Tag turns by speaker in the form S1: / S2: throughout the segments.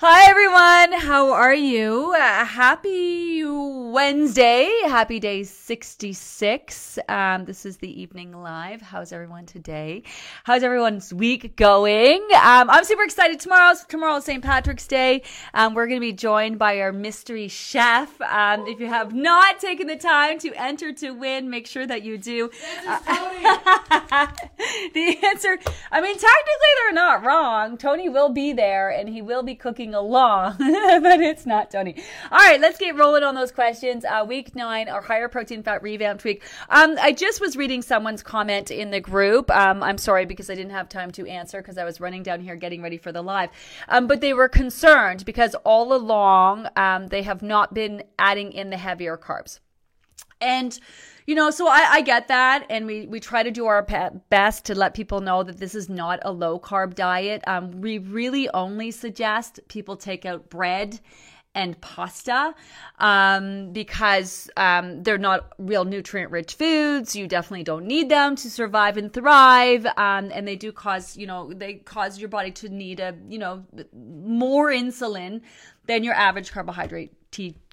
S1: Hi, everyone. How are you? Uh, happy Wednesday. Happy day 66. Um, this is the evening live. How's everyone today? How's everyone's week going? Um, I'm super excited. Tomorrow's tomorrow's St. Patrick's Day. Um, we're going to be joined by our mystery chef. Um, if you have not taken the time to enter to win, make sure that you do. Uh, the answer, I mean, technically they're not wrong. Tony will be there and he will be cooking along, but it's not Tony. All right, let's get rolling on those questions. Uh, week nine, our higher protein fat revamped week. Um, I just was reading someone's comment in the group. Um, I'm sorry because I didn't have time to answer because I was running down here getting ready for the live. Um, but they were concerned because all along um, they have not been adding in the heavier carbs. And you know, so I, I get that, and we we try to do our best to let people know that this is not a low carb diet. Um, we really only suggest people take out bread and pasta um, because um, they're not real nutrient rich foods. You definitely don't need them to survive and thrive. Um, and they do cause, you know, they cause your body to need a, you know, more insulin than your average carbohydrate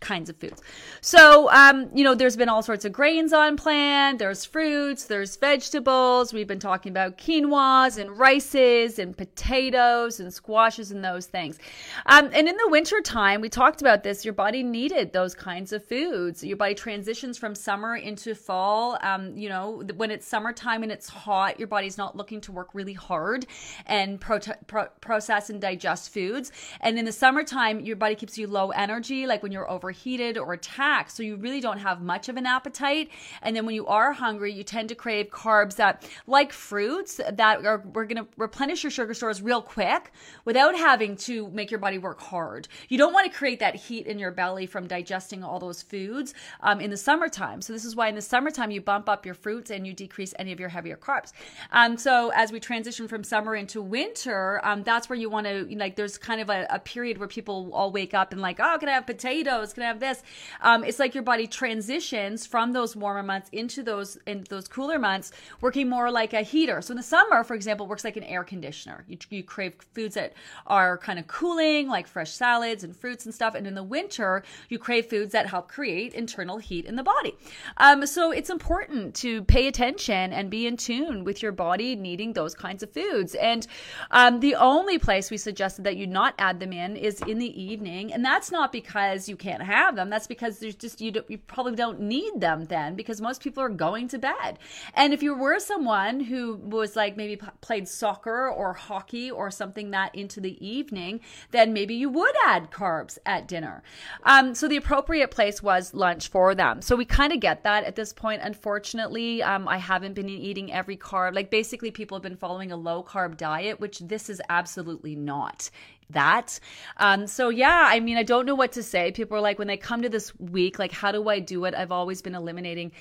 S1: kinds of foods. So, um, you know, there's been all sorts of grains on plan. There's fruits, there's vegetables. We've been talking about quinoas and rices and potatoes and squashes and those things. Um, and in the winter time, we talked about this. Your body needed those kinds of foods. Your body transitions from summer into fall. Um, you know, when it's summertime and it's hot, your body's not looking to work really hard and pro- pro- process and digest foods. And in the summertime, your body keeps you low energy, like when you're overheated or attacked. So you really don't have much of an appetite. And then when you are hungry, you tend to crave carbs that, like fruits, that are we're going to replenish your sugar stores real quick without having to make your body work hard. You don't want to create that heat in your belly from digesting all those foods um, in the summertime. So this is why in the summertime you bump up your fruits and you decrease any of your heavier carbs. Um, so as we transition from summer into winter, um, that's where you want to like. There's kind of a, a period where people all wake up and like, oh, can I have potatoes? I have this? Um, it's like your body transitions from those warmer months into those in those cooler months, working more like a heater. So in the summer, for example, works like an air conditioner. You, you crave foods that are kind of cooling, like fresh salads and fruits and stuff. And in the winter, you crave foods that help create internal heat in the body. Um, so it's important to pay attention and be in tune with your body needing those kinds of foods. And um, the only place we suggested that you not add them in is in the evening, and that's not because you can't have them. That's because there's just you you probably don't need them then because most people are going to bed. And if you were someone who was like maybe played soccer or hockey or something that into the evening, then maybe you would add carbs at dinner. Um, so the appropriate place was lunch for them. So we kind of get that at this point. Unfortunately, um, I haven't been eating every carb. Like basically, people have been following a low carb diet, which this is absolutely not that. Um, so yeah, I mean, I don't know what to say. People are like, when they come to this week, like, how do I do it? I've always been eliminating,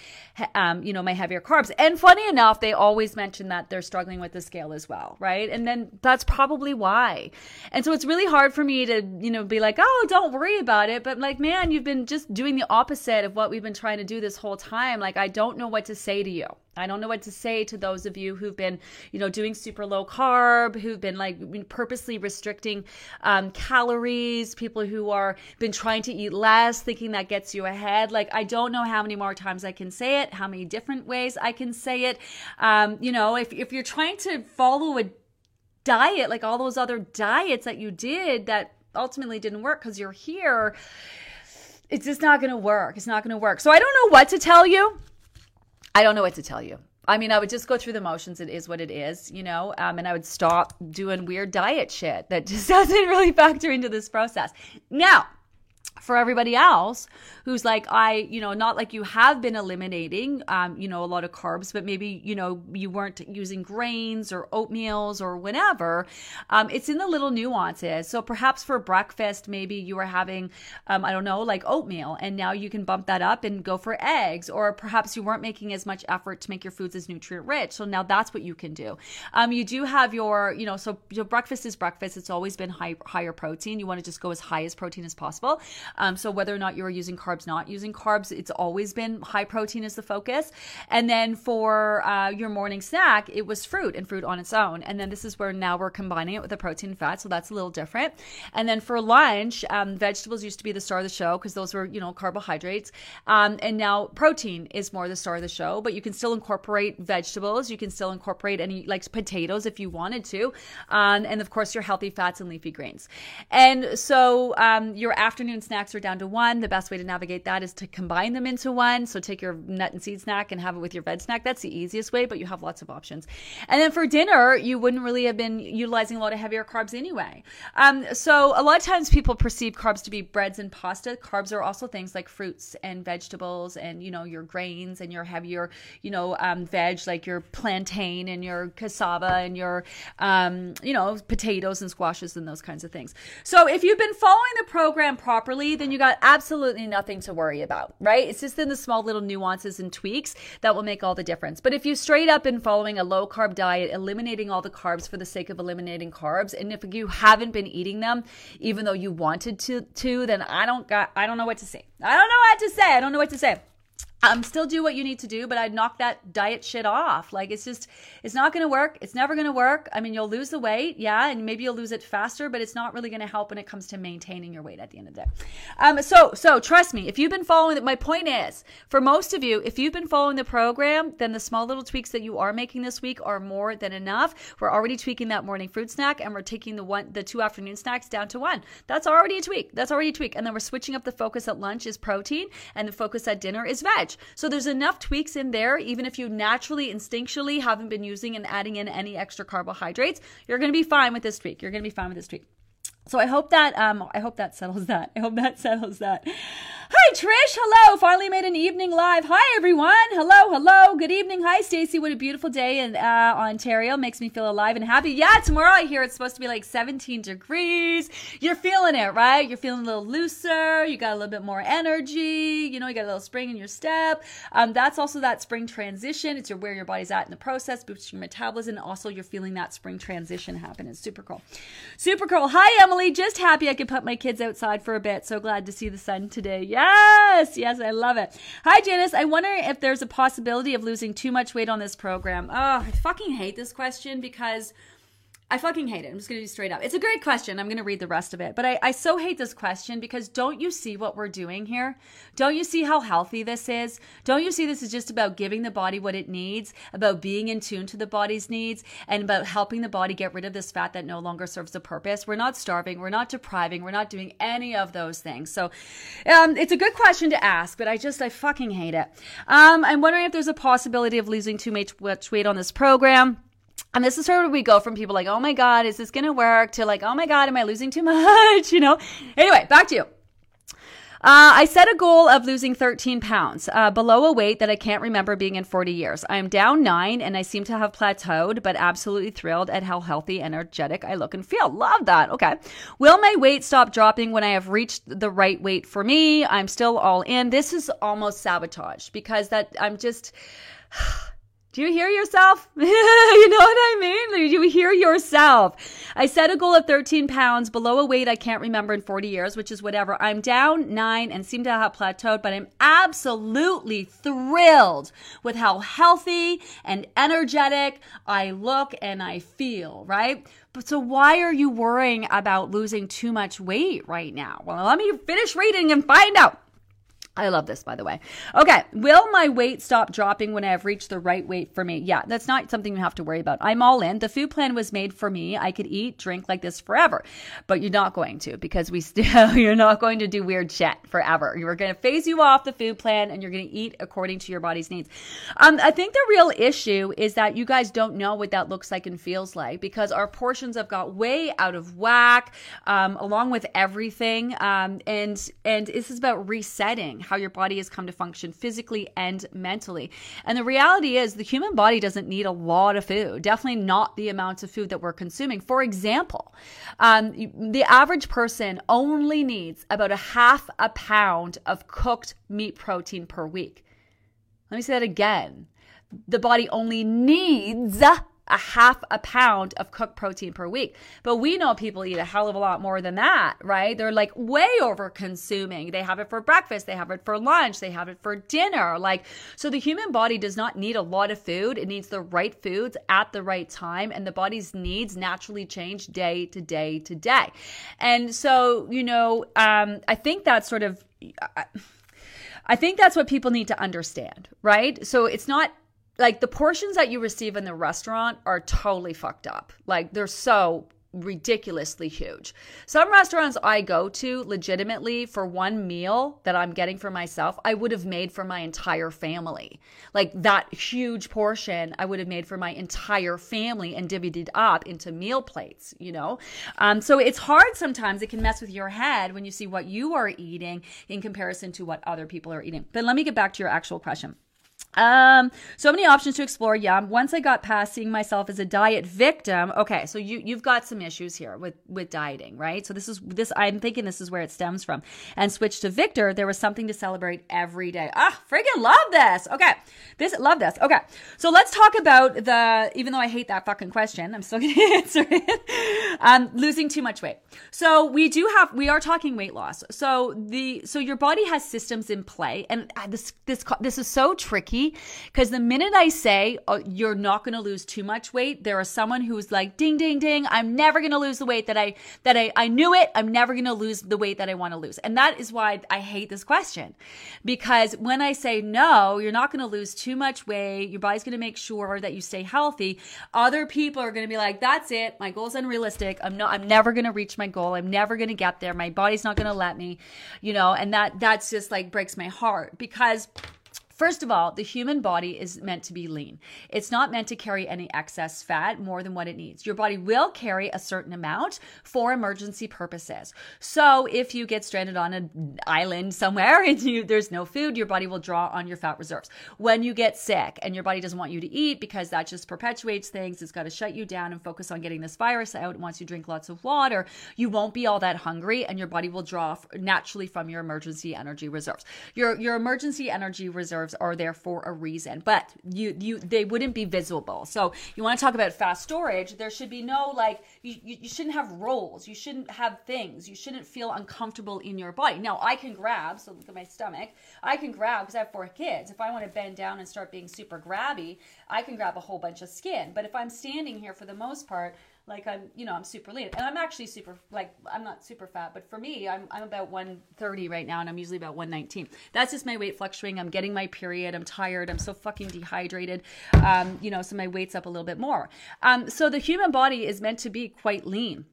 S1: um, you know, my heavier carbs. And funny enough, they always mention that they're struggling with the scale as well, right? And then that's probably why. And so it's really hard for me to, you know, be like, oh, don't worry about it. But like, man, you've been just doing the opposite of what we've been trying to do this whole time. Like, I don't know what to say to you. I don't know what to say to those of you who've been, you know, doing super low carb, who've been like purposely restricting um, calories, people who are been trying to eat less, thinking that gets you ahead. Like, I don't know how many more times I can say it, how many different ways I can say it. Um, you know, if, if you're trying to follow a diet, like all those other diets that you did that ultimately didn't work because you're here, it's just not going to work. It's not going to work. So I don't know what to tell you. I don't know what to tell you. I mean, I would just go through the motions. It is what it is, you know, um, and I would stop doing weird diet shit that just doesn't really factor into this process. Now, for everybody else who's like i you know not like you have been eliminating um, you know a lot of carbs but maybe you know you weren't using grains or oatmeals or whatever. Um, it's in the little nuances. So perhaps for breakfast maybe you were having um, i don't know like oatmeal and now you can bump that up and go for eggs or perhaps you weren't making as much effort to make your foods as nutrient rich. So now that's what you can do. Um, you do have your you know so your breakfast is breakfast. It's always been high, higher protein. You want to just go as high as protein as possible Um, so whether or not you are using carbs, not using carbs, it's always been high protein is the focus. And then for uh, your morning snack, it was fruit and fruit on its own. And then this is where now we're combining it with the protein fat, so that's a little different. And then for lunch, um, vegetables used to be the star of the show because those were you know carbohydrates. Um, and now protein is more the star of the show, but you can still incorporate vegetables. You can still incorporate any like potatoes if you wanted to, um, and of course your healthy fats and leafy greens. And so um, your afternoon snacks are down to one. The best way to navigate that is to combine them into one. So take your nut and seed snack and have it with your veg snack. That's the easiest way, but you have lots of options. And then for dinner, you wouldn't really have been utilizing a lot of heavier carbs anyway. Um, so a lot of times people perceive carbs to be breads and pasta. Carbs are also things like fruits and vegetables and you know your grains and your heavier you know um, veg like your plantain and your cassava and your um, you know potatoes and squashes and those kinds of things. So if you've been following the program properly, then you got absolutely nothing to worry about, right? It's just in the small little nuances and tweaks that will make all the difference. But if you straight up been following a low carb diet, eliminating all the carbs for the sake of eliminating carbs, and if you haven't been eating them, even though you wanted to, to then I don't got I don't know what to say. I don't know what to say. I don't know what to say um, still do what you need to do, but I'd knock that diet shit off. Like it's just, it's not going to work. It's never going to work. I mean, you'll lose the weight, yeah, and maybe you'll lose it faster, but it's not really going to help when it comes to maintaining your weight at the end of the day. Um, so, so trust me, if you've been following my point is, for most of you, if you've been following the program, then the small little tweaks that you are making this week are more than enough. We're already tweaking that morning fruit snack, and we're taking the one, the two afternoon snacks down to one. That's already a tweak. That's already a tweak, and then we're switching up the focus at lunch is protein, and the focus at dinner is veg. So there's enough tweaks in there, even if you naturally, instinctually haven't been using and adding in any extra carbohydrates, you're going to be fine with this tweak. You're going to be fine with this tweak. So I hope that um I hope that settles that. I hope that settles that. Hi Trish, hello. Finally made an evening live. Hi everyone. Hello, hello. Good evening. Hi Stacy. What a beautiful day in uh, Ontario. Makes me feel alive and happy. Yeah, tomorrow I hear it's supposed to be like 17 degrees. You're feeling it, right? You're feeling a little looser. You got a little bit more energy. You know, you got a little spring in your step. Um, that's also that spring transition. It's your where your body's at in the process, boosting your metabolism. Also you're feeling that spring transition happen. It's super cool. Super cool. Hi Emily. Just happy I could put my kids outside for a bit. So glad to see the sun today. Yes, yes, I love it. Hi, Janice. I wonder if there's a possibility of losing too much weight on this program. Oh, I fucking hate this question because I fucking hate it. I'm just going to be straight up. It's a great question. I'm going to read the rest of it. But I, I so hate this question because don't you see what we're doing here? Don't you see how healthy this is? Don't you see this is just about giving the body what it needs, about being in tune to the body's needs, and about helping the body get rid of this fat that no longer serves a purpose? We're not starving. We're not depriving. We're not doing any of those things. So um, it's a good question to ask, but I just, I fucking hate it. Um, I'm wondering if there's a possibility of losing too much weight on this program. And this is where we go from people like, oh my God, is this going to work? to like, oh my God, am I losing too much? You know? Anyway, back to you. Uh, I set a goal of losing 13 pounds, uh, below a weight that I can't remember being in 40 years. I am down nine and I seem to have plateaued, but absolutely thrilled at how healthy, energetic I look and feel. Love that. Okay. Will my weight stop dropping when I have reached the right weight for me? I'm still all in. This is almost sabotage because that I'm just. Do you hear yourself? you know what I mean? Do you hear yourself? I set a goal of 13 pounds below a weight I can't remember in 40 years, which is whatever. I'm down nine and seem to have plateaued, but I'm absolutely thrilled with how healthy and energetic I look and I feel, right? But so why are you worrying about losing too much weight right now? Well, let me finish reading and find out. I love this, by the way. Okay. Will my weight stop dropping when I have reached the right weight for me? Yeah, that's not something you have to worry about. I'm all in. The food plan was made for me. I could eat, drink like this forever, but you're not going to because we still, you're not going to do weird shit forever. You're going to phase you off the food plan and you're going to eat according to your body's needs. Um, I think the real issue is that you guys don't know what that looks like and feels like because our portions have got way out of whack, um, along with everything. Um, and, and this is about resetting how your body has come to function physically and mentally. And the reality is, the human body doesn't need a lot of food, definitely not the amounts of food that we're consuming. For example, um, the average person only needs about a half a pound of cooked meat protein per week. Let me say that again. The body only needs a half a pound of cooked protein per week. But we know people eat a hell of a lot more than that, right? They're like way over consuming. They have it for breakfast, they have it for lunch, they have it for dinner. Like, so the human body does not need a lot of food. It needs the right foods at the right time. And the body's needs naturally change day to day to day. And so, you know, um, I think that's sort of. I, I think that's what people need to understand, right? So it's not like the portions that you receive in the restaurant are totally fucked up. Like they're so ridiculously huge. Some restaurants I go to legitimately for one meal that I'm getting for myself, I would have made for my entire family. Like that huge portion I would have made for my entire family and divvied up into meal plates, you know? Um, so it's hard sometimes. It can mess with your head when you see what you are eating in comparison to what other people are eating. But let me get back to your actual question. Um, so many options to explore. Yeah. Once I got past seeing myself as a diet victim, okay, so you you've got some issues here with with dieting, right? So this is this I'm thinking this is where it stems from. And switch to Victor, there was something to celebrate every day. Ah, freaking love this. Okay. This love this. Okay. So let's talk about the even though I hate that fucking question, I'm still gonna answer it. um, losing too much weight. So we do have we are talking weight loss. So the so your body has systems in play, and uh, this this this is so tricky because the minute I say oh, you're not going to lose too much weight, there is someone who's like, ding, ding, ding, I'm never going to lose the weight that I, that I, I knew it. I'm never going to lose the weight that I want to lose. And that is why I hate this question because when I say no, you're not going to lose too much weight. Your body's going to make sure that you stay healthy. Other people are going to be like, that's it. My goal's unrealistic. I'm not, I'm never going to reach my goal. I'm never going to get there. My body's not going to let me, you know, and that, that's just like breaks my heart because First of all, the human body is meant to be lean. It's not meant to carry any excess fat more than what it needs. Your body will carry a certain amount for emergency purposes. So if you get stranded on an island somewhere and you, there's no food, your body will draw on your fat reserves. When you get sick and your body doesn't want you to eat because that just perpetuates things, it's got to shut you down and focus on getting this virus out. Once you drink lots of water, you won't be all that hungry and your body will draw naturally from your emergency energy reserves. Your your emergency energy reserves are there for a reason, but you you they wouldn't be visible. So you want to talk about fast storage? There should be no like you, you shouldn't have rolls. You shouldn't have things. You shouldn't feel uncomfortable in your body. Now I can grab. So look at my stomach. I can grab because I have four kids. If I want to bend down and start being super grabby, I can grab a whole bunch of skin. But if I'm standing here for the most part like I'm, you know, I'm super lean. And I'm actually super, like, I'm not super fat, but for me, I'm, I'm about 130 right now, and I'm usually about 119. That's just my weight fluctuating. I'm getting my period. I'm tired. I'm so fucking dehydrated. Um, you know, so my weight's up a little bit more. Um, so the human body is meant to be quite lean.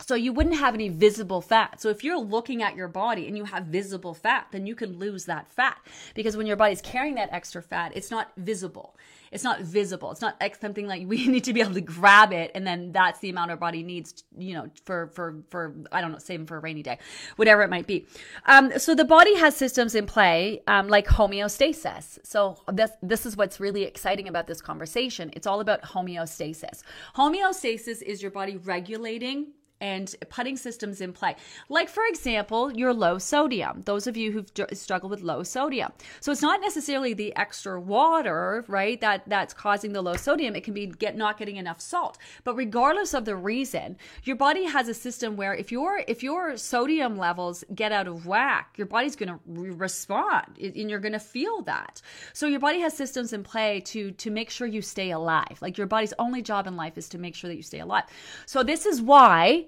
S1: So you wouldn't have any visible fat. So if you're looking at your body and you have visible fat, then you can lose that fat because when your body's carrying that extra fat, it's not visible it's not visible. It's not something like we need to be able to grab it and then that's the amount our body needs, you know, for for for I don't know, saving for a rainy day, whatever it might be. Um, so the body has systems in play um, like homeostasis. So this this is what's really exciting about this conversation. It's all about homeostasis. Homeostasis is your body regulating and putting systems in play. Like, for example, your low sodium, those of you who've struggled with low sodium. So it's not necessarily the extra water, right, that, that's causing the low sodium. It can be get not getting enough salt. But regardless of the reason, your body has a system where if your if your sodium levels get out of whack, your body's going to re- respond and you're going to feel that. So your body has systems in play to to make sure you stay alive. Like your body's only job in life is to make sure that you stay alive. So this is why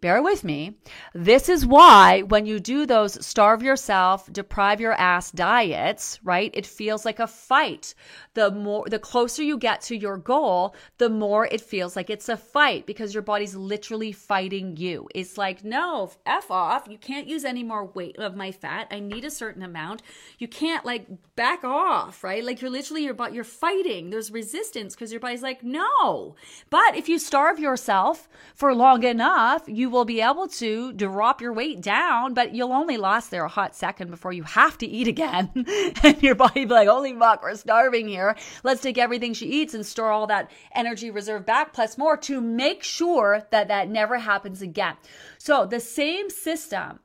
S1: bear with me. This is why when you do those starve yourself, deprive your ass diets, right? It feels like a fight. The more the closer you get to your goal, the more it feels like it's a fight because your body's literally fighting you. It's like, "No, F off. You can't use any more weight of my fat. I need a certain amount. You can't like back off, right? Like you're literally your but you're fighting. There's resistance because your body's like, "No." But if you starve yourself for long enough, you will be able to drop your weight down, but you'll only last there a hot second before you have to eat again. and your body be like, holy fuck, we're starving here. Let's take everything she eats and store all that energy reserve back plus more to make sure that that never happens again. So the same system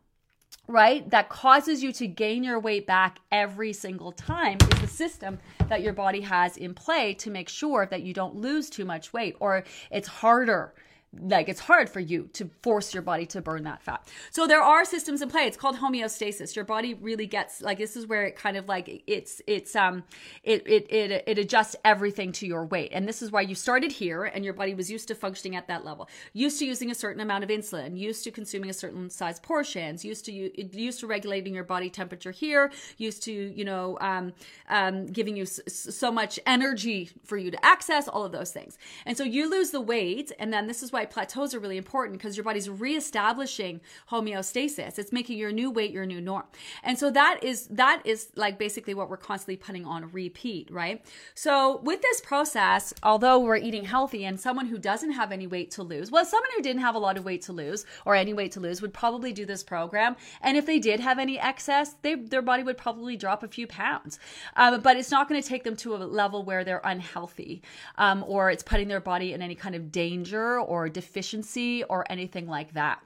S1: right, that causes you to gain your weight back every single time is the system that your body has in play to make sure that you don't lose too much weight or it's harder like it's hard for you to force your body to burn that fat. So there are systems in play. It's called homeostasis. Your body really gets like this is where it kind of like it's it's um it it it, it adjusts everything to your weight. And this is why you started here and your body was used to functioning at that level. Used to using a certain amount of insulin, used to consuming a certain size portions, used to used to regulating your body temperature here, used to, you know, um um giving you so much energy for you to access all of those things. And so you lose the weight and then this is why why plateaus are really important because your body's reestablishing homeostasis. It's making your new weight your new norm. And so that is that is like basically what we're constantly putting on repeat, right? So with this process, although we're eating healthy and someone who doesn't have any weight to lose, well, someone who didn't have a lot of weight to lose or any weight to lose would probably do this program. And if they did have any excess, they, their body would probably drop a few pounds. Um, but it's not going to take them to a level where they're unhealthy um, or it's putting their body in any kind of danger or deficiency or anything like that.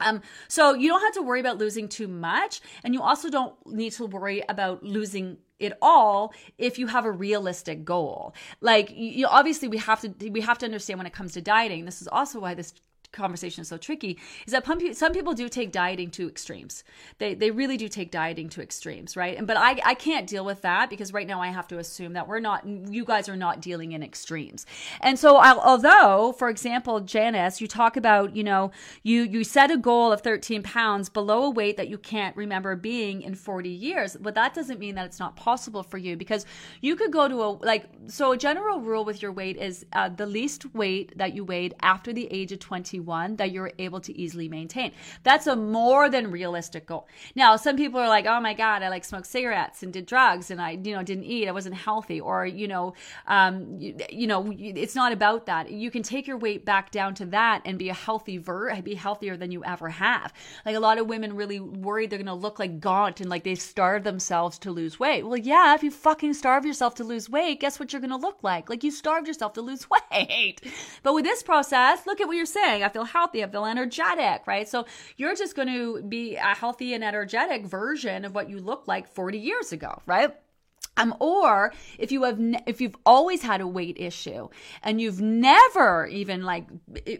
S1: Um, so you don't have to worry about losing too much, and you also don't need to worry about losing it all if you have a realistic goal. Like you obviously we have to we have to understand when it comes to dieting. This is also why this conversation is so tricky is that some people do take dieting to extremes. They they really do take dieting to extremes, right? And but I I can't deal with that because right now I have to assume that we're not you guys are not dealing in extremes. And so I'll, although for example Janice you talk about you know you you set a goal of 13 pounds below a weight that you can't remember being in 40 years, but that doesn't mean that it's not possible for you because you could go to a like so a general rule with your weight is uh, the least weight that you weighed after the age of 21 one that you're able to easily maintain. That's a more than realistic goal. Now, some people are like, oh my God, I like smoked cigarettes and did drugs and I, you know, didn't eat. I wasn't healthy. Or, you know, um, you, you know, it's not about that. You can take your weight back down to that and be a healthy ver, be healthier than you ever have. Like a lot of women really worried they're going to look like gaunt and like they starve themselves to lose weight. Well, yeah, if you fucking starve yourself to lose weight, guess what you're going to look like? Like you starved yourself to lose weight. But with this process, look at what you're saying. I feel healthy, I feel energetic, right? So you're just going to be a healthy and energetic version of what you looked like 40 years ago, right? Um, or if you have, ne- if you've always had a weight issue and you've never even like,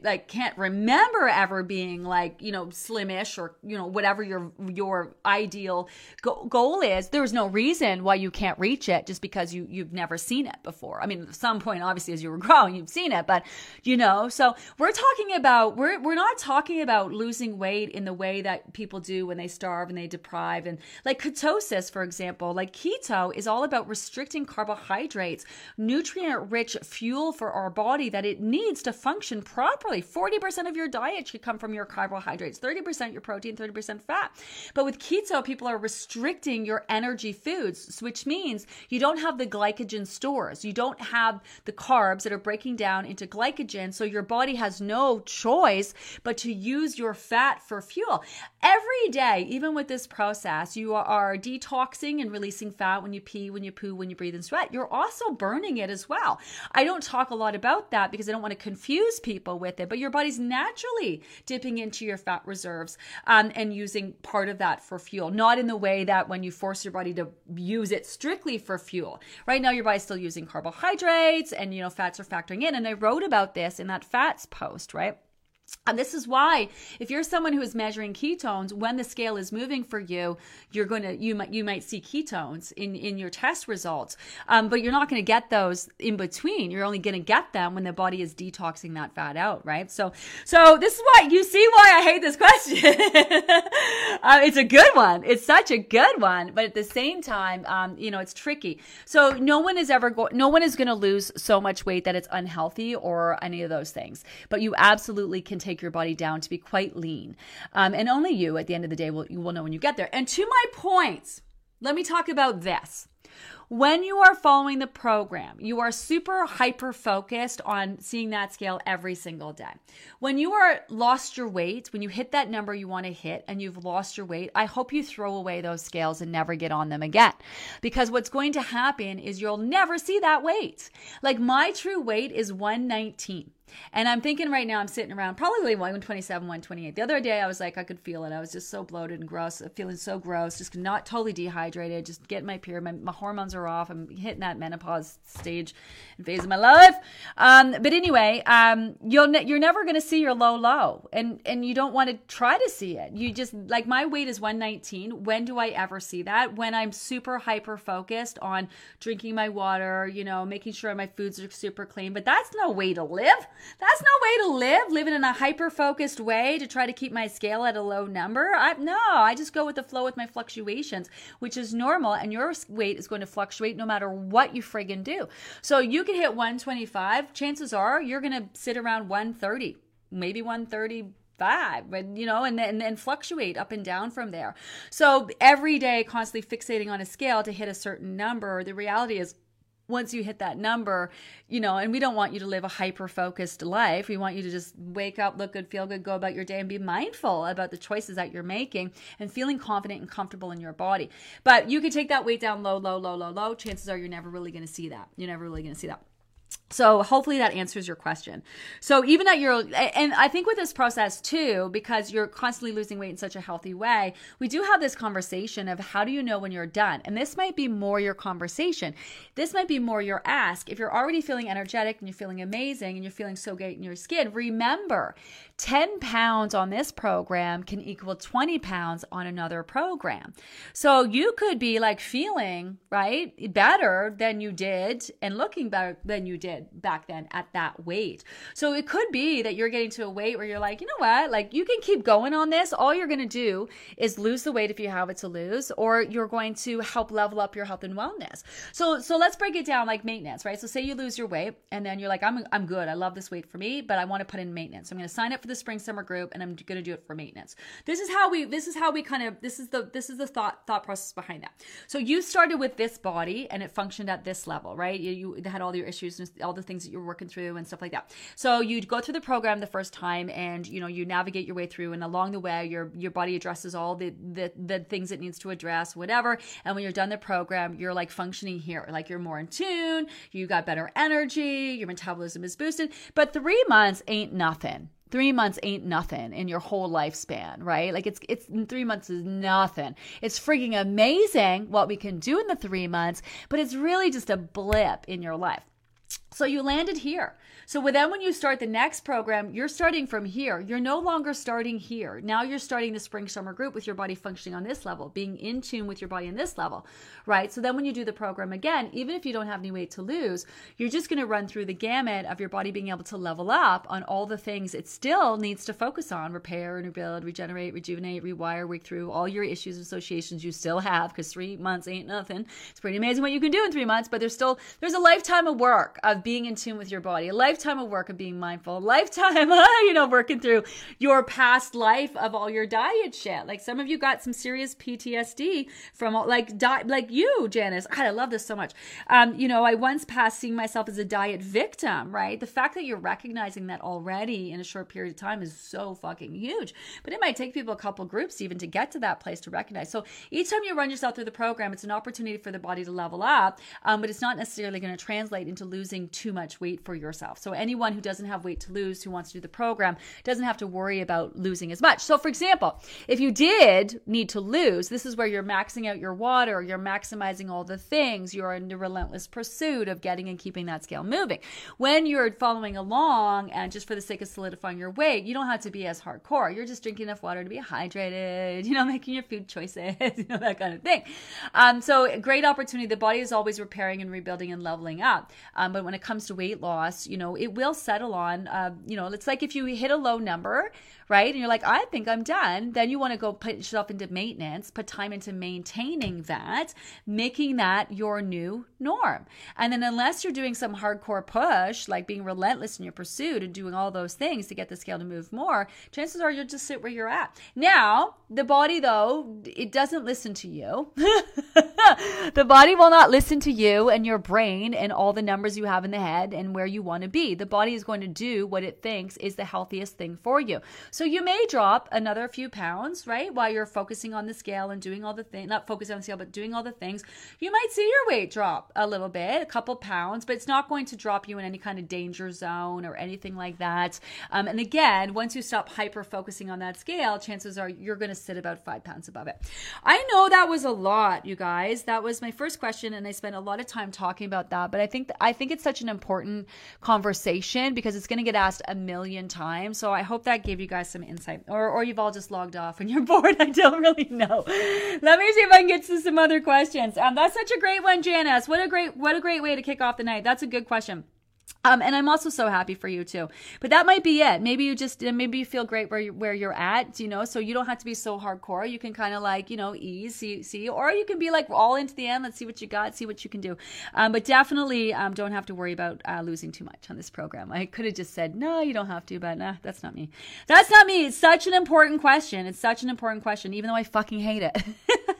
S1: like can't remember ever being like, you know, slimish or, you know, whatever your, your ideal go- goal is, there's no reason why you can't reach it just because you, you've never seen it before. I mean, at some point, obviously, as you were growing, you've seen it, but you know, so we're talking about, we're, we're not talking about losing weight in the way that people do when they starve and they deprive and like ketosis, for example, like keto is all all about restricting carbohydrates, nutrient rich fuel for our body that it needs to function properly. 40% of your diet should come from your carbohydrates, 30% your protein, 30% fat. But with keto, people are restricting your energy foods, which means you don't have the glycogen stores. You don't have the carbs that are breaking down into glycogen. So your body has no choice but to use your fat for fuel. Every day, even with this process, you are detoxing and releasing fat when you pee, when you poo, when you breathe and sweat, you're also burning it as well. I don't talk a lot about that because I don't want to confuse people with it, but your body's naturally dipping into your fat reserves um, and using part of that for fuel, not in the way that when you force your body to use it strictly for fuel. Right now, your body's still using carbohydrates and, you know, fats are factoring in. And I wrote about this in that fats post, right? And this is why, if you're someone who is measuring ketones, when the scale is moving for you, you're going to you might you might see ketones in in your test results, um, but you're not going to get those in between. You're only going to get them when the body is detoxing that fat out, right? So, so this is why you see why I hate this question. uh, it's a good one. It's such a good one, but at the same time, um, you know, it's tricky. So no one is ever going. No one is going to lose so much weight that it's unhealthy or any of those things. But you absolutely can take your body down to be quite lean. Um, and only you, at the end of the day, will, you will know when you get there. And to my points, let me talk about this. when you are following the program, you are super hyper focused on seeing that scale every single day. When you are lost your weight, when you hit that number you want to hit and you've lost your weight, I hope you throw away those scales and never get on them again. Because what's going to happen is you'll never see that weight. Like my true weight is 119. And I'm thinking right now, I'm sitting around probably 127, 128. The other day, I was like, I could feel it. I was just so bloated and gross, feeling so gross, just not totally dehydrated, just getting my period. My, my hormones are off. I'm hitting that menopause stage and phase of my life. Um, but anyway, um, you'll ne- you're never going to see your low low, and and you don't want to try to see it. You just like my weight is 119. When do I ever see that? When I'm super hyper focused on drinking my water, you know, making sure my foods are super clean. But that's no way to live. That's no way to live, living in a hyper focused way to try to keep my scale at a low number. I, no, I just go with the flow with my fluctuations, which is normal. And your weight is going to fluctuate no matter what you friggin' do. So you can hit 125. Chances are you're going to sit around 130, maybe 130 five, but you know, and then and fluctuate up and down from there. So every day, constantly fixating on a scale to hit a certain number. The reality is once you hit that number, you know, and we don't want you to live a hyper focused life. We want you to just wake up, look good, feel good, go about your day, and be mindful about the choices that you're making and feeling confident and comfortable in your body. But you can take that weight down low, low, low, low, low. Chances are you're never really going to see that. You're never really going to see that. So hopefully that answers your question. So even at your, and I think with this process too, because you're constantly losing weight in such a healthy way, we do have this conversation of how do you know when you're done? And this might be more your conversation. This might be more your ask. If you're already feeling energetic and you're feeling amazing and you're feeling so great in your skin, remember 10 pounds on this program can equal 20 pounds on another program. So you could be like feeling, right, better than you did and looking better than you did back then at that weight. So it could be that you're getting to a weight where you're like, you know what, like you can keep going on this. All you're going to do is lose the weight if you have it to lose, or you're going to help level up your health and wellness. So, so let's break it down like maintenance, right? So say you lose your weight and then you're like, I'm, I'm good. I love this weight for me, but I want to put in maintenance. So I'm going to sign up for the spring summer group and I'm going to do it for maintenance. This is how we this is how we kind of this is the this is the thought thought process behind that. So you started with this body and it functioned at this level, right? You, you had all your issues and all the things that you're working through and stuff like that. So you'd go through the program the first time and you know you navigate your way through and along the way your your body addresses all the the, the things it needs to address, whatever. And when you're done the program, you're like functioning here, like you're more in tune, you got better energy, your metabolism is boosted. But three months ain't nothing three months ain't nothing in your whole lifespan, right? Like it's it's three months is nothing. It's freaking amazing what we can do in the three months, but it's really just a blip in your life. So you landed here. So then when you start the next program, you're starting from here. You're no longer starting here. Now you're starting the spring summer group with your body functioning on this level, being in tune with your body in this level, right? So then when you do the program again, even if you don't have any weight to lose, you're just going to run through the gamut of your body being able to level up on all the things it still needs to focus on, repair and rebuild, regenerate, rejuvenate, rewire, work through all your issues and associations you still have because 3 months ain't nothing. It's pretty amazing what you can do in 3 months, but there's still there's a lifetime of work of being in tune with your body, a lifetime of work of being mindful, a lifetime, you know, working through your past life of all your diet shit. Like some of you got some serious PTSD from like di- like you, Janice. God, I love this so much. Um, you know, I once passed seeing myself as a diet victim, right? The fact that you're recognizing that already in a short period of time is so fucking huge. But it might take people a couple groups even to get to that place to recognize. So each time you run yourself through the program, it's an opportunity for the body to level up, um, but it's not necessarily going to translate into losing too much weight for yourself. So anyone who doesn't have weight to lose who wants to do the program doesn't have to worry about losing as much. So for example, if you did need to lose, this is where you're maxing out your water, you're maximizing all the things, you're in the relentless pursuit of getting and keeping that scale moving. When you're following along and just for the sake of solidifying your weight, you don't have to be as hardcore. You're just drinking enough water to be hydrated, you know, making your food choices, you know, that kind of thing. Um, so great opportunity. The body is always repairing and rebuilding and leveling up. Um, but when it comes to weight loss, you know, it will settle on, uh, you know, it's like if you hit a low number, right? And you're like, I think I'm done. Then you want to go put yourself into maintenance, put time into maintaining that, making that your new norm. And then unless you're doing some hardcore push, like being relentless in your pursuit and doing all those things to get the scale to move more, chances are you'll just sit where you're at. Now, the body though, it doesn't listen to you. the body will not listen to you and your brain and all the numbers you have in the head and where you want to be. The body is going to do what it thinks is the healthiest thing for you. So you may drop another few pounds, right? While you're focusing on the scale and doing all the things, not focusing on the scale, but doing all the things. You might see your weight drop a little bit, a couple pounds, but it's not going to drop you in any kind of danger zone or anything like that. Um, and again, once you stop hyper focusing on that scale, chances are you're going to sit about five pounds above it. I know that was a lot, you guys. That was my first question, and I spent a lot of time talking about that. But I think th- I think it's such an important conversation because it's going to get asked a million times. So I hope that gave you guys some insight, or or you've all just logged off and you're bored. I don't really know. Let me see if I can get to some other questions. Um, that's such a great one, Janice. What a great what a great way to kick off the night. That's a good question. Um, and I'm also so happy for you too. But that might be it. Maybe you just maybe you feel great where you, where you're at, you know. So you don't have to be so hardcore. You can kind of like you know ease, see, see, or you can be like all into the end. Let's see what you got, see what you can do. Um, but definitely um, don't have to worry about uh, losing too much on this program. I could have just said no, you don't have to, but nah, that's not me. That's not me. It's such an important question. It's such an important question, even though I fucking hate it.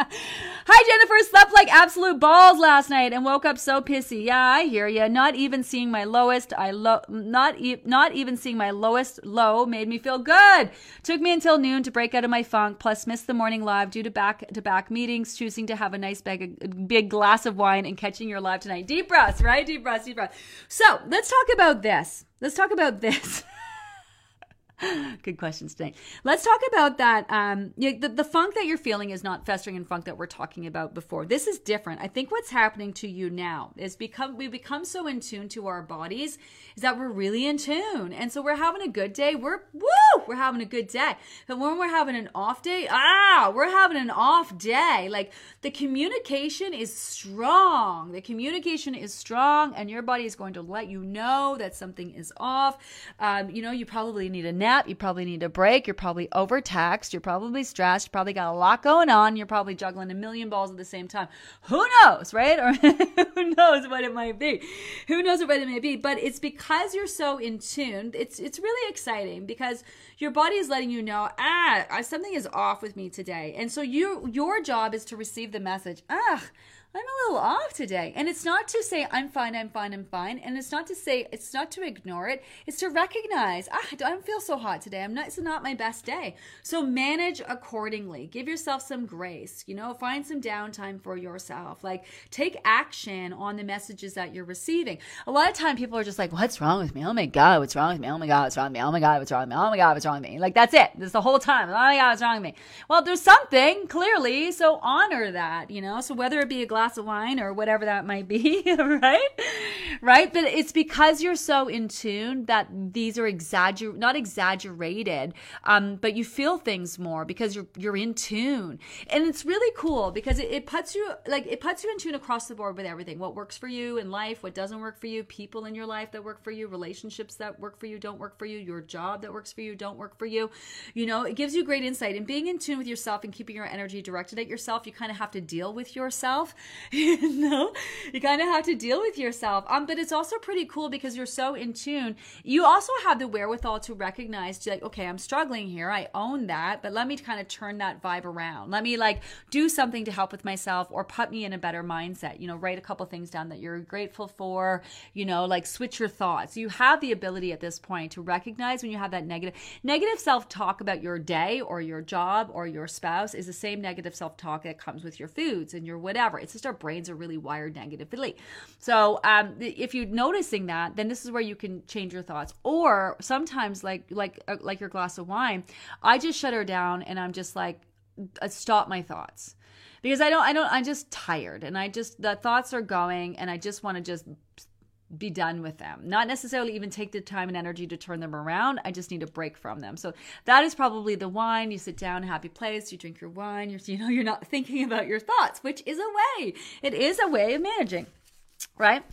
S1: Hi, Jennifer. Slept like absolute balls last night and woke up so pissy. Yeah, I hear you. Not even seeing my lowest, I lo- not e- not even seeing my lowest low made me feel good. Took me until noon to break out of my funk. Plus, missed the morning live due to back to back meetings. Choosing to have a nice big big glass of wine and catching your live tonight. Deep breaths, right? Deep breaths, deep breaths. So let's talk about this. Let's talk about this. Good questions today. Let's talk about that. Um, you, the, the funk that you're feeling is not festering and funk that we're talking about before. This is different. I think what's happening to you now is become we become so in tune to our bodies is that we're really in tune, and so we're having a good day. We're woo, we're having a good day. But when we're having an off day, ah, we're having an off day. Like the communication is strong. The communication is strong, and your body is going to let you know that something is off. Um, you know, you probably need a nap nap. You probably need a break. You're probably overtaxed. You're probably stressed. You probably got a lot going on. You're probably juggling a million balls at the same time. Who knows, right? Or who knows what it might be? Who knows what it may be? But it's because you're so in tune. It's it's really exciting because your body is letting you know, ah, something is off with me today. And so you your job is to receive the message. Ah, I'm a little off today. And it's not to say I'm fine, I'm fine, I'm fine. And it's not to say it's not to ignore it. It's to recognize, ah, I don't feel so hot today. I'm not it's not my best day. So manage accordingly. Give yourself some grace. You know, find some downtime for yourself. Like take action on the messages that you're receiving. A lot of time people are just like, What's wrong with me? Oh my God, what's wrong with me? Oh my God, what's wrong with me? Oh my God, what's wrong with me? Oh my God, what's wrong with me? Like that's it. This the whole time. Oh my God, what's wrong with me? Well, there's something, clearly, so honor that, you know. So whether it be a glass of wine or whatever that might be, right? Right? But it's because you're so in tune that these are exagger not exaggerated, um, but you feel things more because you're you're in tune. And it's really cool because it, it puts you like it puts you in tune across the board with everything. What works for you in life, what doesn't work for you, people in your life that work for you, relationships that work for you, don't work for you, your job that works for you, don't work for you. You know, it gives you great insight. And being in tune with yourself and keeping your energy directed at yourself, you kind of have to deal with yourself. you know, you kind of have to deal with yourself. Um, but it's also pretty cool because you're so in tune. You also have the wherewithal to recognize, like, okay, I'm struggling here. I own that, but let me kind of turn that vibe around. Let me like do something to help with myself or put me in a better mindset. You know, write a couple things down that you're grateful for. You know, like switch your thoughts. You have the ability at this point to recognize when you have that negative negative self talk about your day or your job or your spouse is the same negative self talk that comes with your foods and your whatever. It's just our brains are really wired negatively. So um, if you're noticing that, then this is where you can change your thoughts. Or sometimes, like like uh, like your glass of wine, I just shut her down and I'm just like, uh, stop my thoughts because I don't I don't I'm just tired and I just the thoughts are going and I just want to just be done with them. Not necessarily even take the time and energy to turn them around. I just need a break from them. So that is probably the wine. You sit down, happy place, you drink your wine, you're, you know, you're not thinking about your thoughts, which is a way. It is a way of managing right?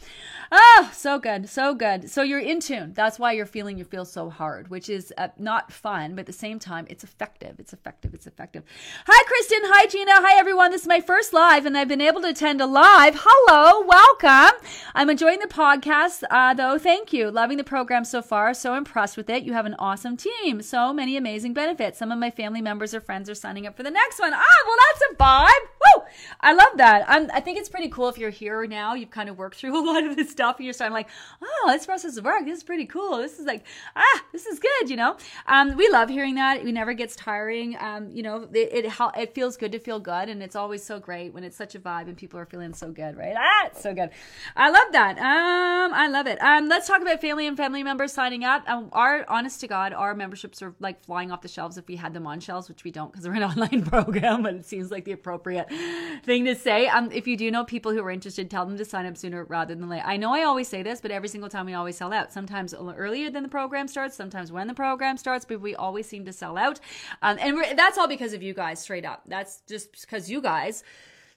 S1: Oh, so good, so good. So you're in tune. That's why you're feeling you feel so hard, which is uh, not fun, but at the same time, it's effective. It's effective. It's effective. Hi, Kristen. Hi, Gina. Hi, everyone. This is my first live, and I've been able to attend a live. Hello, welcome. I'm enjoying the podcast, uh, though. Thank you. Loving the program so far. So impressed with it. You have an awesome team. So many amazing benefits. Some of my family members or friends are signing up for the next one. Ah, well, that's a vibe. I love that. I'm, I think it's pretty cool if you're here now. You've kind of worked through a lot of this stuff, and you're starting like, oh, this process of work. This is pretty cool. This is like, ah, this is good. You know, um, we love hearing that. It never gets tiring. Um, you know, it, it it feels good to feel good, and it's always so great when it's such a vibe and people are feeling so good, right? Ah, it's so good. I love that. Um, I love it. Um, let's talk about family and family members signing up. Um, our honest to God, our memberships are like flying off the shelves if we had them on shelves, which we don't because we're an online program, but it seems like the appropriate thing to say. Um, if you do know people who are interested, tell them to sign up sooner rather than later. I know I always say this, but every single time we always sell out. Sometimes earlier than the program starts, sometimes when the program starts, but we always seem to sell out. Um, and that's all because of you guys, straight up. That's just because you guys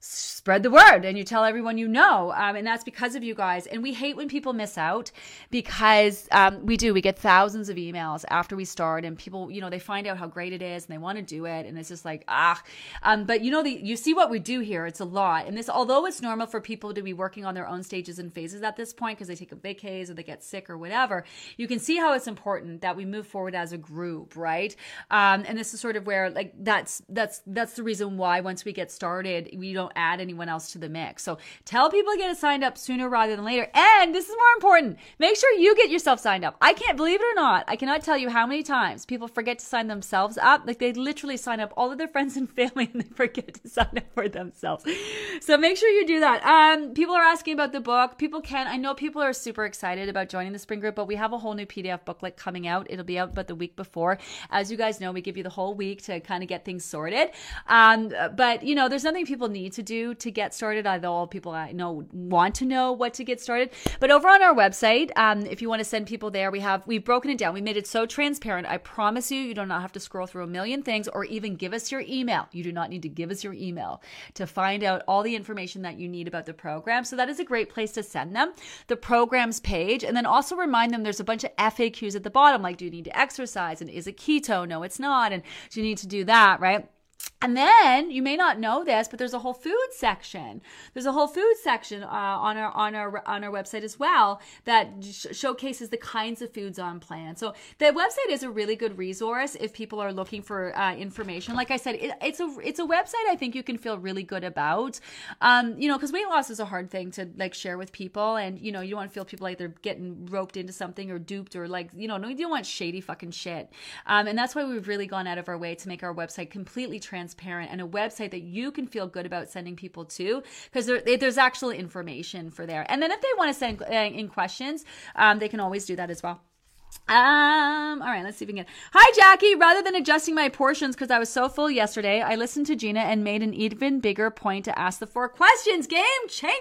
S1: spread the word and you tell everyone you know. Um, and that's because of you guys. And we hate when people miss out because um, we do. We get thousands of emails after we start, and people, you know, they find out how great it is and they want to do it. And it's just like, ah. Um, but you know, the, you see what we do here. It's a lot. And this, although it's normal for people to be working on their own stages and phases at this point because they take a vacation or they get sick or whatever, you can see how it's important that we move forward as a group, right? Um, and this is sort of where, like, that's that's that's the reason why once we get started, we don't don't add anyone else to the mix. So tell people to get it signed up sooner rather than later. And this is more important. Make sure you get yourself signed up. I can't believe it or not. I cannot tell you how many times people forget to sign themselves up. Like they literally sign up all of their friends and family and they forget to sign up for themselves. So make sure you do that. Um, people are asking about the book. People can, I know people are super excited about joining the spring group, but we have a whole new PDF booklet coming out. It'll be out about the week before. As you guys know, we give you the whole week to kind of get things sorted. Um, but you know, there's nothing people need to do to get started. Although all people I know want to know what to get started. But over on our website, um, if you want to send people there, we have we've broken it down. We made it so transparent. I promise you, you do not have to scroll through a million things or even give us your email. You do not need to give us your email to find out all the information that you need about the program. So that is a great place to send them. The programs page, and then also remind them there's a bunch of FAQs at the bottom, like do you need to exercise and is it keto? No, it's not. And do you need to do that, right? And then you may not know this, but there's a whole food section. There's a whole food section uh, on our on our on our website as well that sh- showcases the kinds of foods on plan. So the website is a really good resource if people are looking for uh, information. Like I said, it, it's a it's a website I think you can feel really good about. Um, you know, because weight loss is a hard thing to like share with people, and you know you don't want to feel people like they're getting roped into something or duped or like you know no you don't want shady fucking shit. Um, and that's why we've really gone out of our way to make our website completely transparent and a website that you can feel good about sending people to because there, there's actual information for there. And then if they want to send uh, in questions, um, they can always do that as well. Um, all right, let's see if we can get. Hi, Jackie. Rather than adjusting my portions because I was so full yesterday, I listened to Gina and made an even bigger point to ask the four questions. Game changer.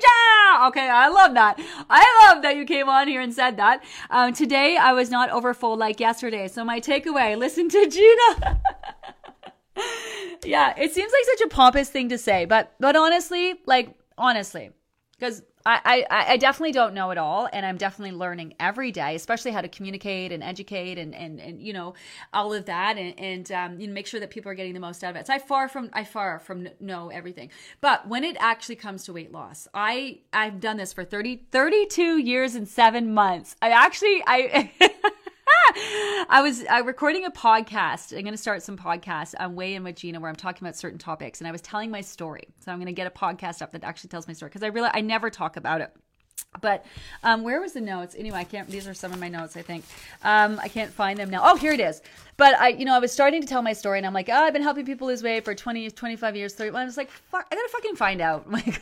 S1: Okay, I love that. I love that you came on here and said that. Um, today I was not over full like yesterday. So my takeaway: listen to Gina. yeah, it seems like such a pompous thing to say, but but honestly, like honestly, because I, I, I definitely don't know it all, and I'm definitely learning every day, especially how to communicate and educate and, and, and you know all of that, and, and um, you know make sure that people are getting the most out of it. So I far from I far from know everything, but when it actually comes to weight loss, I I've done this for 30 32 years and seven months. I actually I. I was uh, recording a podcast. I'm going to start some podcasts on Weigh In with Gina where I'm talking about certain topics, and I was telling my story. So I'm going to get a podcast up that actually tells my story because I really I never talk about it. But um, where was the notes? Anyway, I can't. These are some of my notes. I think um, I can't find them now. Oh, here it is. But I, you know, I was starting to tell my story, and I'm like, oh, I've been helping people lose weight for 20, 25 years, 30. I was like, fuck, I gotta fucking find out. Like,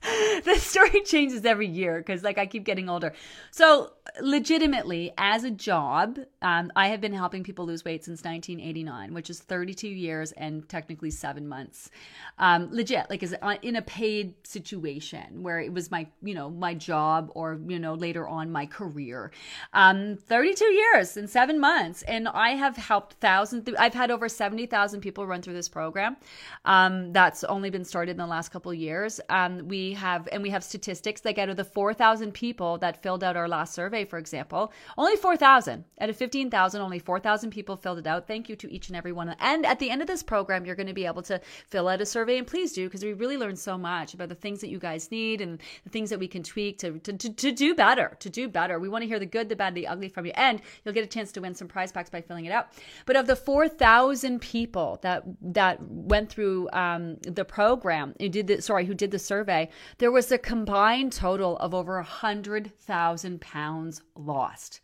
S1: the story changes every year because like I keep getting older. So legitimately, as a job, um, I have been helping people lose weight since 1989, which is 32 years and technically seven months. Um, legit, like is in a paid situation where it was my you know my job or you know later on my career. Um, 32 years and seven months, and I have helped thousands. I've had over 70,000 people run through this program. Um, that's only been started in the last couple years. Um, have and we have statistics like out of the 4,000 people that filled out our last survey, for example, only 4,000 out of 15,000, only 4,000 people filled it out. Thank you to each and every one. And at the end of this program, you're going to be able to fill out a survey, and please do because we really learned so much about the things that you guys need and the things that we can tweak to to, to, to do better. To do better, we want to hear the good, the bad, the ugly from you, and you'll get a chance to win some prize packs by filling it out. But of the 4,000 people that that went through um, the program, who did the sorry, who did the survey, there was a combined total of over a hundred thousand pounds lost.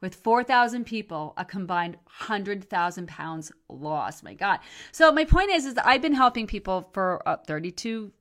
S1: With 4,000 people, a combined 100,000 pounds lost. My God. So, my point is, is I've been helping people for uh, 32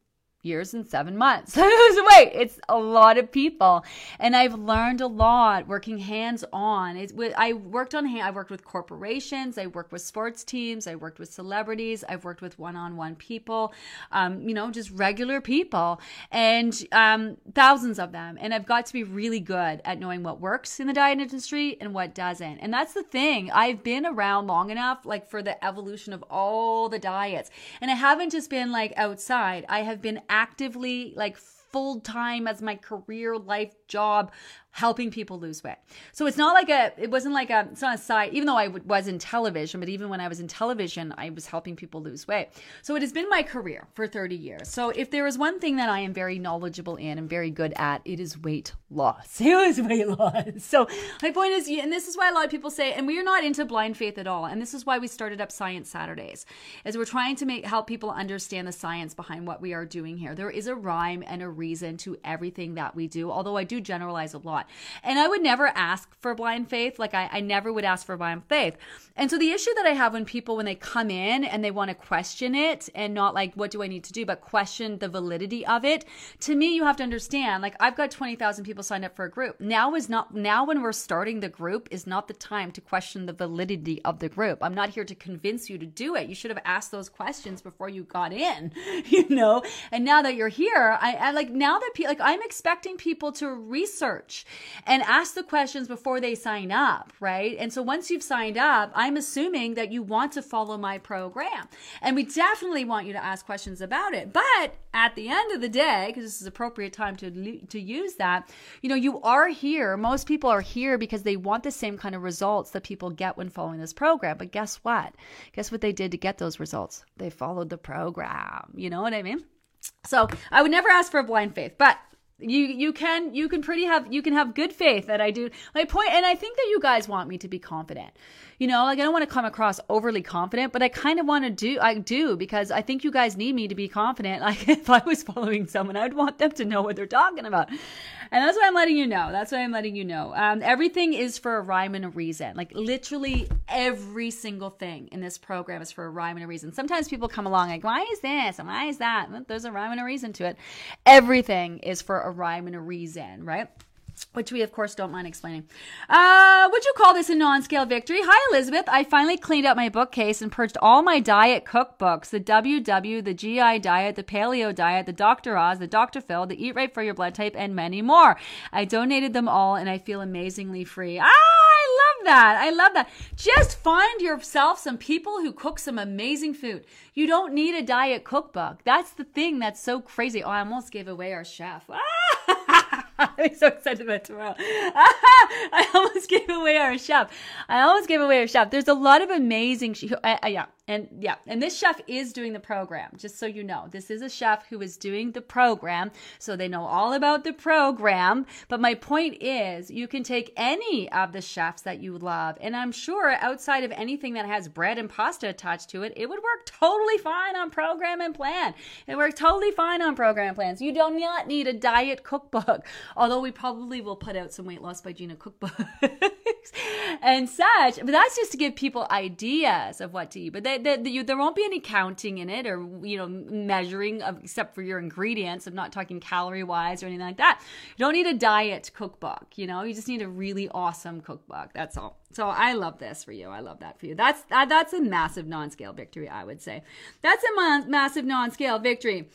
S1: years and seven months. Wait, it's a lot of people, and I've learned a lot working hands on. I worked on. I worked with corporations. I worked with sports teams. I worked with celebrities. I've worked with one-on-one people. Um, you know, just regular people, and um, thousands of them. And I've got to be really good at knowing what works in the diet industry and what doesn't. And that's the thing. I've been around long enough, like for the evolution of all the diets, and I haven't just been like outside. I have been actively like full time as my career life job helping people lose weight. So it's not like a, it wasn't like a, it's not a side, even though I was in television, but even when I was in television, I was helping people lose weight. So it has been my career for 30 years. So if there is one thing that I am very knowledgeable in and very good at, it is weight loss. It is weight loss. So my point is, and this is why a lot of people say, and we are not into blind faith at all. And this is why we started up Science Saturdays, is we're trying to make, help people understand the science behind what we are doing here. There is a rhyme and a reason to everything that we do, although I do generalize a lot. And I would never ask for blind faith. Like I, I never would ask for blind faith. And so the issue that I have when people, when they come in and they want to question it and not like, what do I need to do, but question the validity of it, to me, you have to understand, like I've got 20,000 people signed up for a group. Now is not, now when we're starting the group is not the time to question the validity of the group. I'm not here to convince you to do it. You should have asked those questions before you got in, you know? And now that you're here, I, I like, now that people, like I'm expecting people to research and ask the questions before they sign up, right? And so once you've signed up, I'm assuming that you want to follow my program. And we definitely want you to ask questions about it. But at the end of the day, because this is appropriate time to to use that, you know, you are here. Most people are here because they want the same kind of results that people get when following this program. But guess what? Guess what they did to get those results? They followed the program. You know what I mean? So I would never ask for a blind faith, but you you can you can pretty have you can have good faith that I do my point and I think that you guys want me to be confident. You know, like I don't want to come across overly confident, but I kind of want to do I do because I think you guys need me to be confident. Like if I was following someone, I'd want them to know what they're talking about. And that's what I'm letting you know. That's what I'm letting you know. Um, everything is for a rhyme and a reason. Like literally every single thing in this program is for a rhyme and a reason. Sometimes people come along like, why is this and why is that? There's a rhyme and a reason to it. Everything is for a rhyme and a reason, right? Which we of course don't mind explaining. Uh, would you call this a non-scale victory? Hi Elizabeth, I finally cleaned out my bookcase and purged all my diet cookbooks: the WW, the GI diet, the Paleo diet, the Dr. Oz, the Dr. Phil, the Eat Right for Your Blood Type, and many more. I donated them all, and I feel amazingly free. Ah, I love that. I love that. Just find yourself some people who cook some amazing food. You don't need a diet cookbook. That's the thing that's so crazy. Oh, I almost gave away our chef. Ah! I'm so excited about tomorrow. I almost gave away our shop. I almost gave away our shop. There's a lot of amazing. Uh, uh, yeah, and yeah, and this chef is doing the program, just so you know. This is a chef who is doing the program, so they know all about the program. But my point is, you can take any of the chefs that you love, and I'm sure outside of anything that has bread and pasta attached to it, it would work totally fine on program and plan. It works totally fine on program plans. You do not need a diet cookbook, although we probably will put out some weight loss by Gina cookbooks and such. But that's just to give people ideas of what to eat. But they that, you, there won't be any counting in it or you know measuring of except for your ingredients. I'm not talking calorie wise or anything like that. You don't need a diet cookbook. You know, you just need a really awesome cookbook. That's all. So I love this for you. I love that for you. That's that's a massive non-scale victory. I would say that's a ma- massive non-scale victory.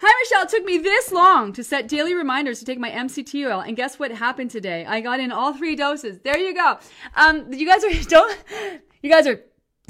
S1: Hi, Michelle. It took me this long to set daily reminders to take my MCT oil, and guess what happened today? I got in all three doses. There you go. Um, you guys are don't. You guys are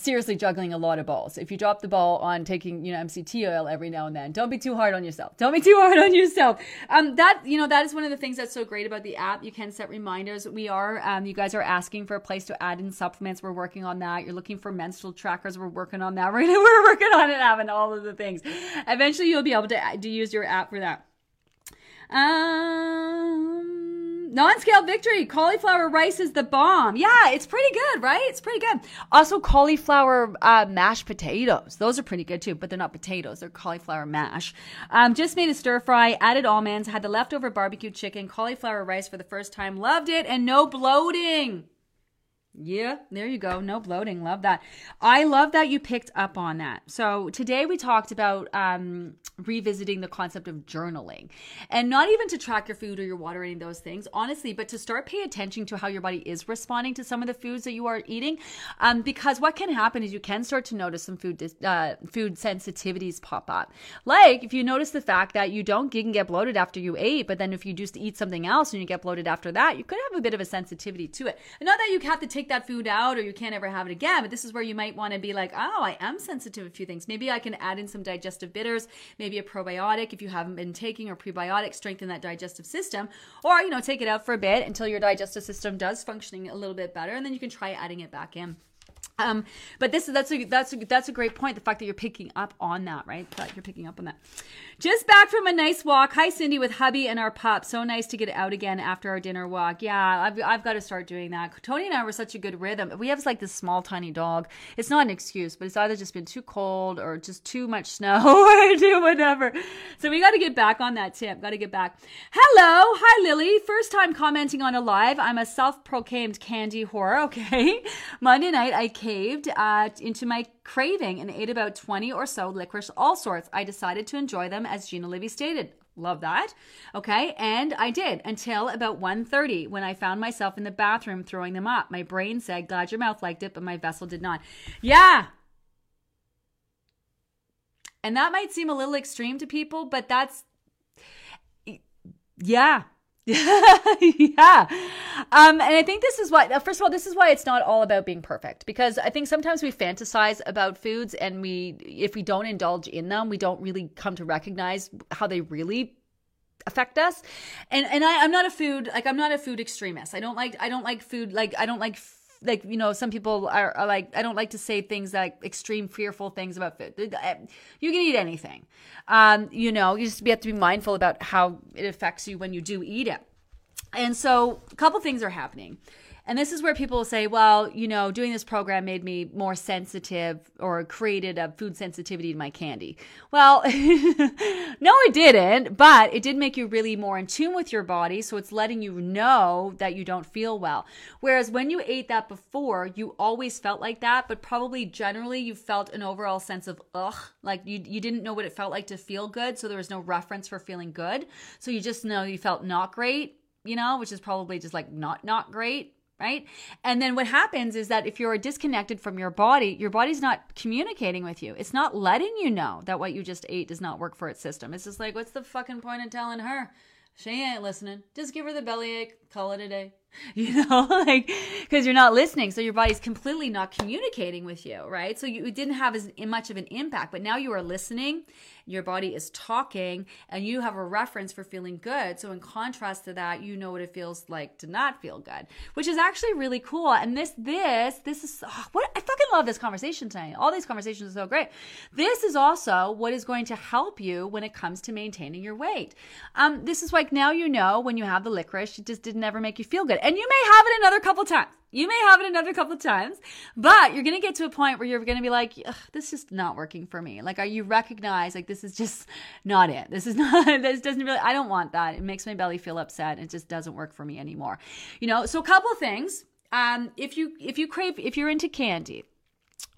S1: seriously juggling a lot of balls. If you drop the ball on taking, you know, MCT oil every now and then, don't be too hard on yourself. Don't be too hard on yourself. Um, that, you know, that is one of the things that's so great about the app. You can set reminders. We are, um, you guys are asking for a place to add in supplements. We're working on that. You're looking for menstrual trackers. We're working on that. We're, we're working on it, having all of the things. Eventually you'll be able to, to use your app for that. Um, non-scale victory. Cauliflower rice is the bomb. Yeah, it's pretty good, right? It's pretty good. Also, cauliflower uh, mashed potatoes. Those are pretty good too, but they're not potatoes. They're cauliflower mash. Um, just made a stir fry, added almonds, had the leftover barbecue chicken, cauliflower rice for the first time. Loved it, and no bloating. Yeah, there you go. No bloating. Love that. I love that you picked up on that. So today we talked about um, revisiting the concept of journaling and not even to track your food or your water of those things, honestly, but to start pay attention to how your body is responding to some of the foods that you are eating. Um, because what can happen is you can start to notice some food uh, food sensitivities pop up. Like if you notice the fact that you don't can get bloated after you ate, but then if you just eat something else and you get bloated after that, you could have a bit of a sensitivity to it. And not that you have to take take that food out or you can't ever have it again. But this is where you might want to be like, oh, I am sensitive to a few things. Maybe I can add in some digestive bitters, maybe a probiotic if you haven't been taking or prebiotic, strengthen that digestive system. Or, you know, take it out for a bit until your digestive system does functioning a little bit better. And then you can try adding it back in. Um, but this is that's a that's a, that's a great point. The fact that you're picking up on that, right? That you're picking up on that. Just back from a nice walk. Hi, Cindy, with hubby and our pup. So nice to get out again after our dinner walk. Yeah, I've, I've got to start doing that. Tony and I were such a good rhythm. We have like this small, tiny dog. It's not an excuse, but it's either just been too cold or just too much snow or do whatever. So we got to get back on that tip. Got to get back. Hello. Hi, Lily. First time commenting on a live. I'm a self proclaimed candy whore. Okay. Monday night, I caved uh, into my craving and ate about 20 or so licorice all sorts. I decided to enjoy them as Gina Livy stated. Love that. Okay, and I did until about 1:30 when I found myself in the bathroom throwing them up. My brain said, "Glad your mouth liked it, but my vessel did not." Yeah. And that might seem a little extreme to people, but that's yeah, yeah. Um, and I think this is why, first of all, this is why it's not all about being perfect because I think sometimes we fantasize about foods and we, if we don't indulge in them, we don't really come to recognize how they really affect us. And, and I, I'm not a food, like, I'm not a food extremist. I don't like, I don't like food, like, I don't like like you know some people are, are, like i don't like to say things like extreme fearful things about food. You can eat anything. Um, you know you just have to be mindful about how it affects you when you do eat it. And so a couple things are happening and this is where people will say, well, you know, doing this program made me more sensitive or created a food sensitivity to my candy. Well, no, it didn't, but it did make you really more in tune with your body. So it's letting you know that you don't feel well. Whereas when you ate that before, you always felt like that, but probably generally you felt an overall sense of ugh, like you, you didn't know what it felt like to feel good. So there was no reference for feeling good. So you just know you felt not great, you know, which is probably just like not, not great right? And then what happens is that if you're disconnected from your body, your body's not communicating with you. It's not letting you know that what you just ate does not work for its system. It's just like, what's the fucking point in telling her? She ain't listening. Just give her the bellyache, call it a day. You know, like, because you're not listening. So your body's completely not communicating with you, right? So you, didn't have as much of an impact, but now you are listening your body is talking and you have a reference for feeling good. So in contrast to that, you know what it feels like to not feel good, which is actually really cool. And this, this, this is oh, what I fucking love this conversation tonight. All these conversations are so great. This is also what is going to help you when it comes to maintaining your weight. Um, this is like now you know when you have the licorice, it just didn't ever make you feel good. And you may have it another couple times. You may have it another couple times, but you're going to get to a point where you're going to be like, this is just not working for me. Like, are you recognize like this is just not it? This is not, this doesn't really, I don't want that. It makes my belly feel upset. It just doesn't work for me anymore. You know, so a couple things. Um, if you, if you crave, if you're into candy,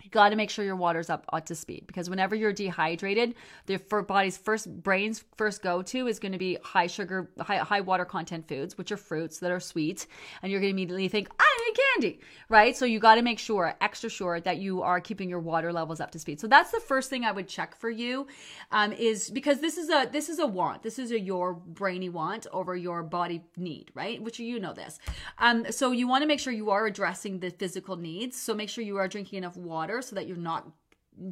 S1: you got to make sure your water's up, up to speed because whenever you're dehydrated, the body's first brain's first go to is going to be high sugar, high, high water content foods, which are fruits that are sweet, and you're going to immediately think, I candy, right? So you got to make sure, extra sure, that you are keeping your water levels up to speed. So that's the first thing I would check for you, um, is because this is a this is a want. This is a your brainy want over your body need, right? Which you know this. Um, so you want to make sure you are addressing the physical needs. So make sure you are drinking enough water so that you're not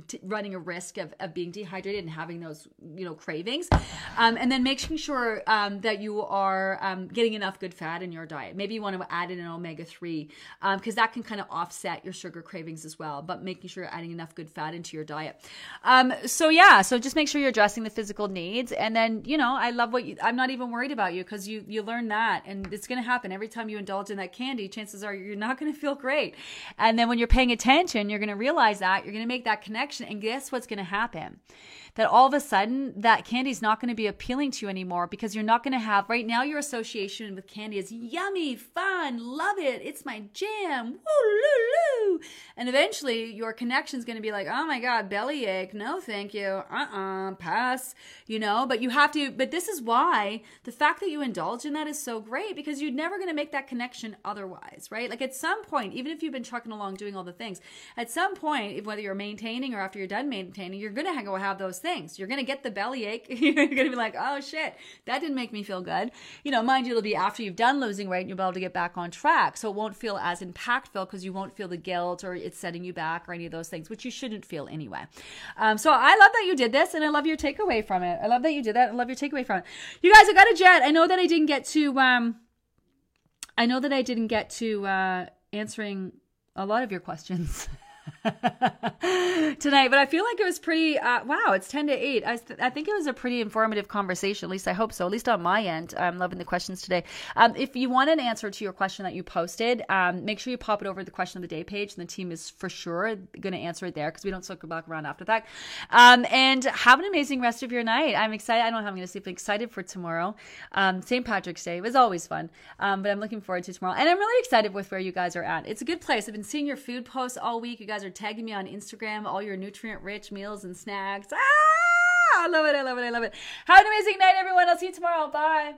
S1: t- running a risk of, of being dehydrated and having those you know cravings. Um, and then making sure um, that you are um, getting enough good fat in your diet. Maybe you want to add in an omega-3 because um, that can kind of offset your sugar cravings as well but making sure you're adding enough good fat into your diet. Um, so yeah so just make sure you're addressing the physical needs. And then you know i love what you i'm not even worried about you because you you learn that and it's going to happen. Every time you indulge in that candy chances are you're not going to feel great. And then when you're paying attention you're going to realize that you're going to make that connection. And guess what's going to happen? that all of a sudden that candy is not going to be appealing to you anymore because you're not going to have right now your association with candy is yummy, fun, love it, it's my jam, woo loo loo. And eventually your connection is going to be like, oh my God, bellyache, no thank you, uh-uh, pass, you know, but you have to, but this is why the fact that you indulge in that is so great because you're never going to make that connection otherwise, right? Like at some point, even if you've been trucking along doing all the things, at some point, whether you're maintaining or after you're done maintaining, you're going to go have those things. You're going to get the belly ache. You're going to be like, oh shit, that didn't make me feel good. You know, mind you, it'll be after you've done losing weight and you'll be able to get back on track. So it won't feel as impactful because you won't feel the guilt or it's setting you back or any of those things, which you shouldn't feel anyway. Um, so I love that you did this and I love your takeaway from it. I love that you did that. I love your takeaway from it. You guys, I got a jet. I know that I didn't get to, um, I know that I didn't get to, uh, answering a lot of your questions. tonight, but I feel like it was pretty. Uh, wow, it's ten to eight. I, th- I think it was a pretty informative conversation. At least I hope so. At least on my end, I'm loving the questions today. Um, if you want an answer to your question that you posted, um, make sure you pop it over to the question of the day page, and the team is for sure going to answer it there because we don't circle back around after that. Um, and have an amazing rest of your night. I'm excited. I don't know how I'm going to sleep. I'm excited for tomorrow. Um, St. Patrick's Day. It was always fun, um, but I'm looking forward to tomorrow, and I'm really excited with where you guys are at. It's a good place. I've been seeing your food posts all week. You guys are tagging me on Instagram, all your nutrient rich meals and snacks. Ah, I love it. I love it. I love it. Have an amazing night, everyone. I'll see you tomorrow. Bye.